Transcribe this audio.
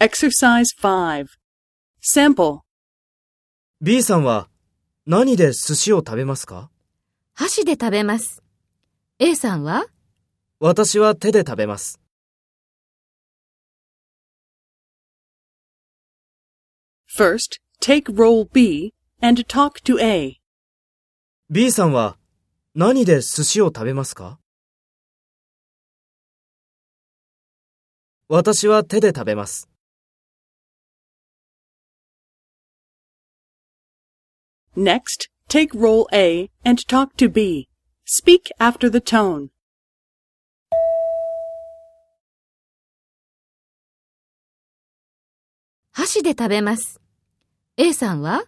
Exercise 5. Sample. B さんは何で寿司を食べますか？箸で食べます。A さんは？私は手で食べます。First, take role B and talk to A. B さんは何で寿司を食べますか？私は手で食べます。Next, take role A and talk to B. Speak after the tone. 箸で食べます。A さんは